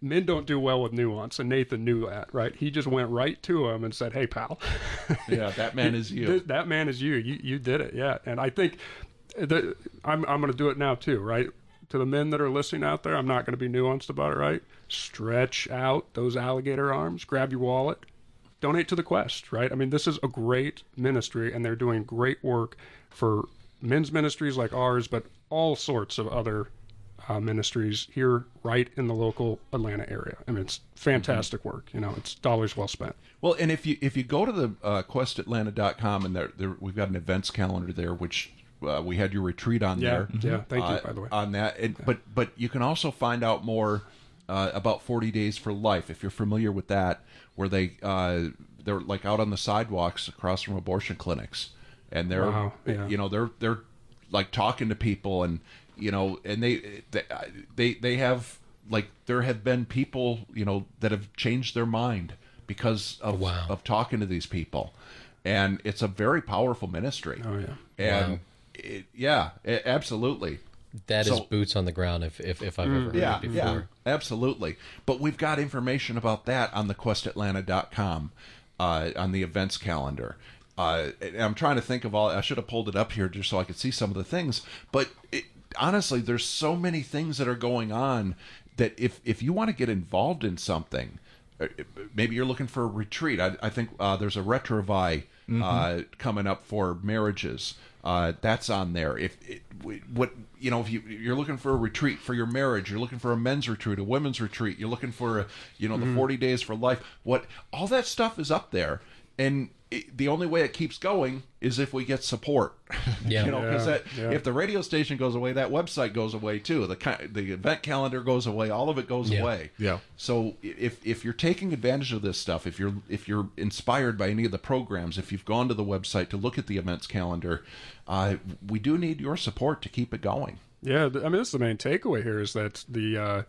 men don't do well with nuance, and Nathan knew that, right? He just went right to him and said, "Hey, pal, [laughs] Yeah, that man is you. Th- that man is you. You you did it, yeah." And I think that I'm I'm going to do it now too, right? To the men that are listening out there, I'm not going to be nuanced about it, right? Stretch out those alligator arms, grab your wallet, donate to the quest, right? I mean, this is a great ministry, and they're doing great work for men's ministries like ours, but all sorts of other uh, ministries here, right in the local Atlanta area. I mean, it's fantastic work. You know, it's dollars well spent. Well, and if you if you go to the uh, questatlanta.com and there, there we've got an events calendar there, which uh, we had your retreat on Yeah, there. yeah, thank you, uh, by the way. on that. And, But but you can also find out more uh, about Forty Days for Life if you're familiar with that, where they uh, they're like out on the sidewalks across from abortion clinics, and they're Wow, yeah. you know they're they're like talking to people and you know and they they they, they have like there have been people you know that have changed their mind because of of talking to these people and it's a very powerful ministry oh yeah and Wow. it, yeah a- absolutely That is So- boots on the ground if if, if I've ever heard yeah, it before. yeah, absolutely. But we've got information about that on the questatlanta.com uh, on the events calendar. Uh, and I'm trying to think of all. I should have pulled it up here just so I could see some of the things. But it, honestly, there's so many things that are going on that if if you want to get involved in something, uh, maybe you're looking for a retreat. I, I think uh, there's a Retrouvaille uh, coming up for marriages. Uh, that's on there. If it, what you know, if you you're looking for a retreat for your marriage, you're looking for a men's retreat, a women's retreat, you're looking for a you know the Mm-hmm. Mhm. 40 days for life. What all that stuff is up there, and it, the only way it keeps going is if we get support. [laughs] Yeah. you know, because Yeah, that yeah. if the radio station goes away, that website goes away too. The the event calendar goes away. All of it goes Yeah. away. Yeah. So if if you're taking advantage of this stuff, if you're if you're inspired by any of the programs, if you've gone to the website to look at the events calendar, uh, we do need your support to keep it going. Yeah, I mean, that's the main takeaway here is that the uh,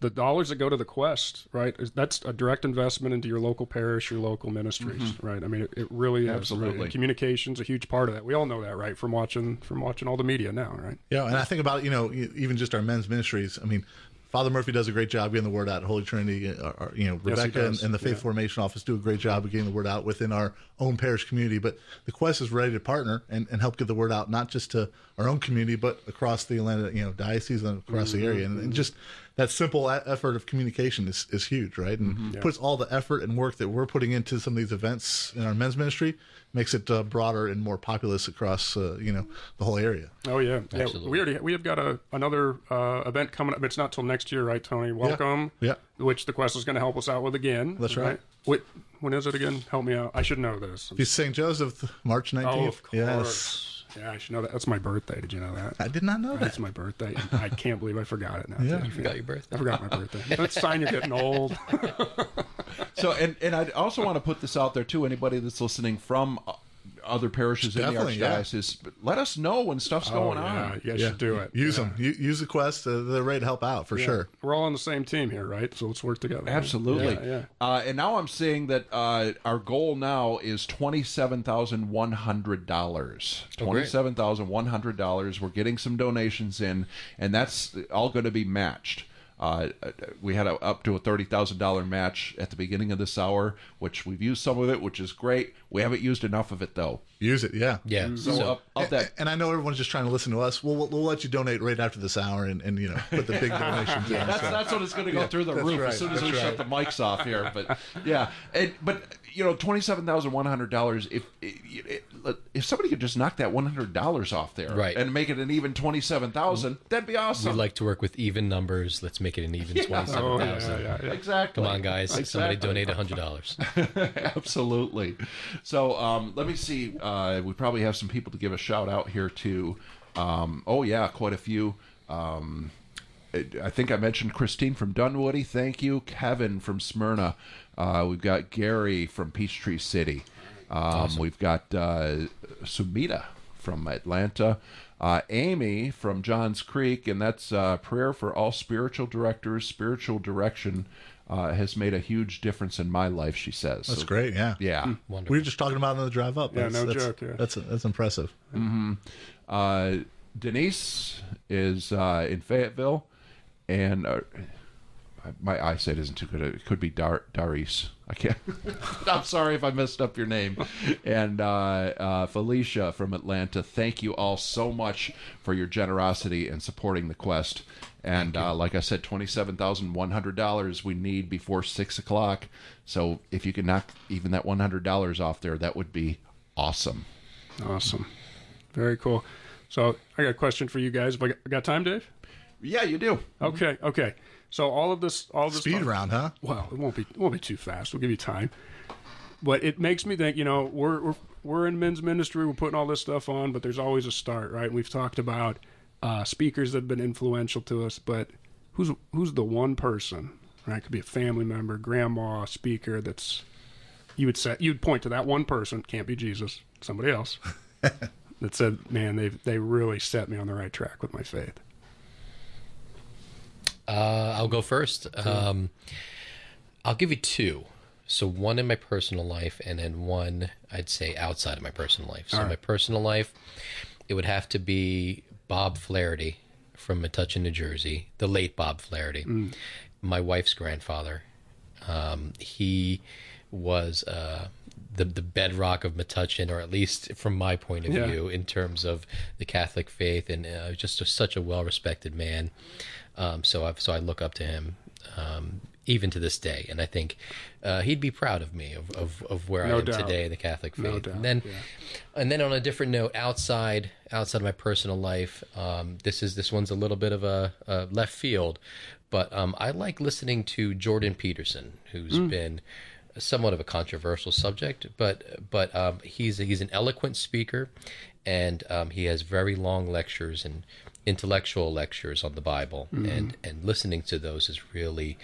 the dollars that go to the quest, right? is- That's a direct investment into your local parish, your local ministries, Mhm. right? I mean, it, it really right? Absolutely. And communication's a huge part of that. We all know that, right? From watching from watching all the media now, right? Yeah, and I think about you know even just our men's ministries. I mean, Father Murphy does a great job getting the word out. Holy Trinity, uh, uh, you know, Yes, Rebecca and, and the Faith Yeah. Formation Office do a great job of getting the word out within our own parish community. But the Quest is ready to partner and, and help get the word out, not just to our own community, but across the Atlanta, you know, diocese and across the area. And, and just that simple effort of communication is, is huge, right? And Mm-hmm. Yeah. puts all the effort and work that we're putting into some of these events in our men's ministry makes it uh, broader and more populous across, uh, you know, the whole area. Oh yeah, yeah. We already we have got a another uh, event coming up. It's not till next year, right, Tony? Welcome. Yeah. Which the Quest is going to help us out with again. That's right. Wait, when is it again? Help me out. I should know this. It's St. Joseph, March 19th. Oh, of course. Yes. Yeah, I should know that. That's my birthday. Did you know that? I did not know that. That's my birthday. I can't believe I forgot it now. Yeah. too. You forgot your birthday? I forgot my birthday. That's a sign you're getting old. [laughs] So, and and I also want to put this out there too. Anybody that's listening from uh, other parishes in the Definitely, yeah. archdiocese, let us know when stuff's Oh, going yeah, on. You guys should do it. Use Yeah. them. Use the Quest. Uh, they're ready to help out for Yeah. sure. We're all on the same team here, right? So let's work together. Absolutely. Yeah, yeah. Uh, and now I'm seeing that uh, our goal now is twenty-seven thousand one hundred dollars. Oh. Twenty-seven thousand one hundred dollars. We're getting some donations in, and that's all going to be matched. Uh, we had a, up to a thirty thousand dollar match at the beginning of this hour, which we've used some of it, which is great. We haven't used enough of it though. Use it. Yeah. Yeah. So, So- up, up that And I know everyone's just trying to listen to us. We'll, we'll, we'll let you donate right after this hour and, and you know, put the big [laughs] donations in. That's So- that's what it's going to go Yeah, through the roof right, as soon as we that's shut the mics off here. But yeah, and, but you know, twenty seven thousand one hundred dollars. If if somebody could just knock that one hundred dollars off there, Right. and make it an even twenty seven thousand, that'd be awesome. We'd like to work with even numbers. Let's make it an even [laughs] Yeah. twenty-seven Oh, yeah, yeah, exactly. Come on, guys! Somebody Exactly. donate [laughs] hundred dollars. Absolutely. So um, let me see. Uh, we probably have some people to give a shout out here too. Um, oh yeah, quite a few. Um, I think I mentioned Christine from Dunwoody. Thank you. Kevin from Smyrna. Uh, we've got Gary from Peachtree City. Um, We've got uh, Sumita from Atlanta. Uh, Amy from Johns Creek, and that's uh, prayer for all spiritual directors. Spiritual direction uh, has made a huge difference in my life. She says That's So- great. Yeah. Yeah. Wonderful. We were just talking about it on the drive up. Yeah, That's, no that's, joke, yeah. That's, that's impressive. hmm Uh, Denise is uh, in Fayetteville, and uh, my eyesight isn't too good. It could be Dar- Darice. I can't. [laughs] I'm sorry if I messed up your name. And uh, uh, Felicia from Atlanta. Thank you all so much for your generosity and supporting the quest. And uh, like I said, twenty-seven thousand one hundred dollars we need before six o'clock. So if you can knock even that one hundred dollars off there, that would be awesome. Awesome. Very cool. So I got a question for you guys. Have I got, I got time, Dave? Yeah, you do. Okay. Okay. So all of this, all of this Speed round, huh? Well, it won't be, it won't be too fast. We'll give you time. But it makes me think. You know, we're we're we're in men's ministry. We're putting all this stuff on, but there's always a start, right? We've talked about uh, speakers that have been influential to us, but who's who's the one person, right? Could be a family member, grandma, speaker. That's you would say you'd point to that one person. Can't be Jesus. Somebody else. [laughs] that said, man, they they really set me on the right track with my faith. Uh, I'll go first. Um, I'll give you two. So one in my personal life, and then one I'd say outside of my personal life. So All my personal life, it would have to be Bob Flaherty from Metuchen, New Jersey, the late Bob Flaherty, Mm. my wife's grandfather. Um, he was uh, the the bedrock of Metuchen, or at least from my point of Yeah. view, in terms of the Catholic faith, and uh, just a, such a well respected man. Um, so I so I look up to him um, even to this day, and I think uh, he'd be proud of me of, of, of where No I am doubt. today in the Catholic faith. No doubt, And then yeah. and then on a different note, outside outside of my personal life, um, this is this one's a little bit of a, a left field, but um, I like listening to Jordan Peterson, who's Mm. been somewhat of a controversial subject, but but um, he's he's an eloquent speaker, and um, he has very long lectures and intellectual lectures on the Bible, Mhm. and and listening to those has really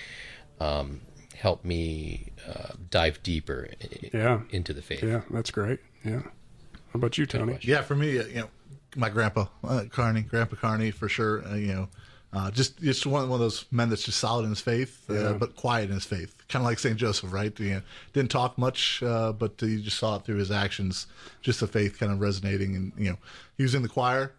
um, helped me uh, dive deeper i- Yeah. into the faith. Yeah, that's great. Yeah. How about you, Tony? Yeah, for me, uh, you know, my grandpa uh, Carney, Grandpa Carney, for sure. Uh, you know, uh, just just one, one of those men that's just solid in his faith, uh, Yeah. but quiet in his faith. Kind of like Saint Joseph, right? You know, didn't talk much, uh, but you just saw it through his actions. Just the faith kind of resonating, and you know, he was in the choir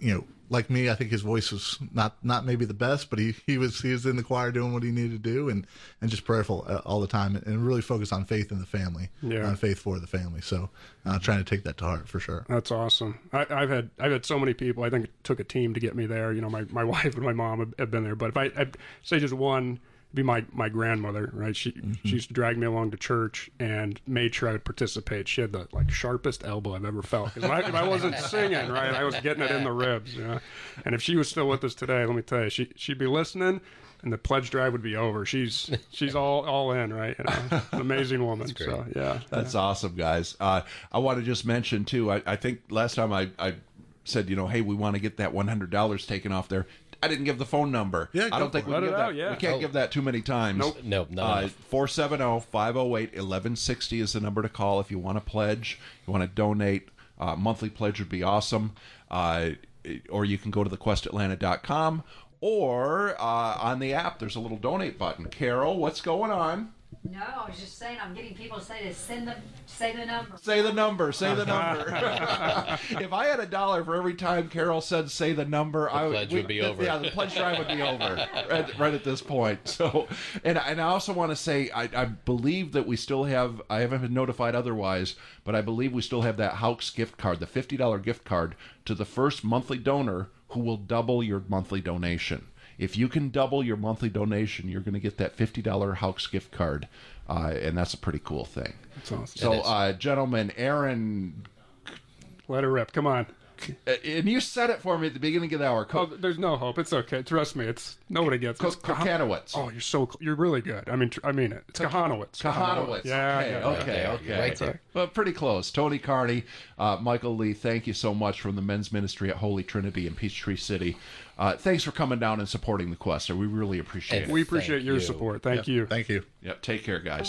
you know, like me, I think his voice was not not maybe the best, but he, he was he was in the choir doing what he needed to do, and and just prayerful uh, all the time, and really focused on faith in the family, Yeah. on faith for the family. So, uh, trying to take that to heart for sure. That's awesome. I, I've had I've had so many people. I think it took a team to get me there. You know, my, my [laughs] wife and my mom have, have been there. But if I I'd say just one, be my my grandmother. Right? She she used to drag me along to church and made sure I would participate. She had the like sharpest elbow I've ever felt. Because if, I- if I wasn't [laughs] singing, right, I was getting it in the ribs. You know? And if she was still with us today, let me tell you, she she'd be listening. And the pledge drive would be over. She's she's all all in, right? You know, an amazing woman. So yeah, That's awesome, guys. Uh, I want to just mention too. I, I think last time I, I said, you know, hey, we want to get that one hundred dollars taken off there. I didn't give the phone number. Yeah, I don't think we it. can Let give that. out, yeah. We can't Oh. give that too many times. Nope. Nope, not Uh, 470-508-1160 is the number to call if you want to pledge, you want to donate. Uh, monthly pledge would be awesome. Uh, or you can go to thequestatlanta.com or uh, on the app there's a little donate button. Carol, what's going on? No, I was just saying I'm getting people to say to send them say the number. Say the number. Say the number. [laughs] if I had a dollar for every time Carol said "say the number," I would pledge would be over. Yeah, the pledge drive would be over right, right at this point. So, and and I also want to say I, I believe that we still have. I haven't been notified otherwise, but I believe we still have that Hawks gift card, the fifty dollar gift card to the first monthly donor who will double your monthly donation. If you can double your monthly donation, you're going to get that fifty dollar Hawks gift card, uh, and that's a pretty cool thing. That's awesome. So, uh, gentlemen, Arron, let her rip. Come on. uh, and you said it for me at the beginning of the hour. Oh, there's no hope. It's okay. Trust me. It's nobody gets it. Ko- It's Kah- Oh, you're so you're really good. I mean, tr- I mean it. It's Kochanowicz. Kochanowicz. Yeah, okay, yeah, okay, yeah. okay. Right there. Well, pretty close. Tony Carney, uh, Michael Le, thank you so much from the men's ministry at Holy Trinity in Peachtree City. Uh, thanks for coming down and supporting the Quest. We really appreciate it. We appreciate your support. Thank you. Thank you. Yep. Take care, guys.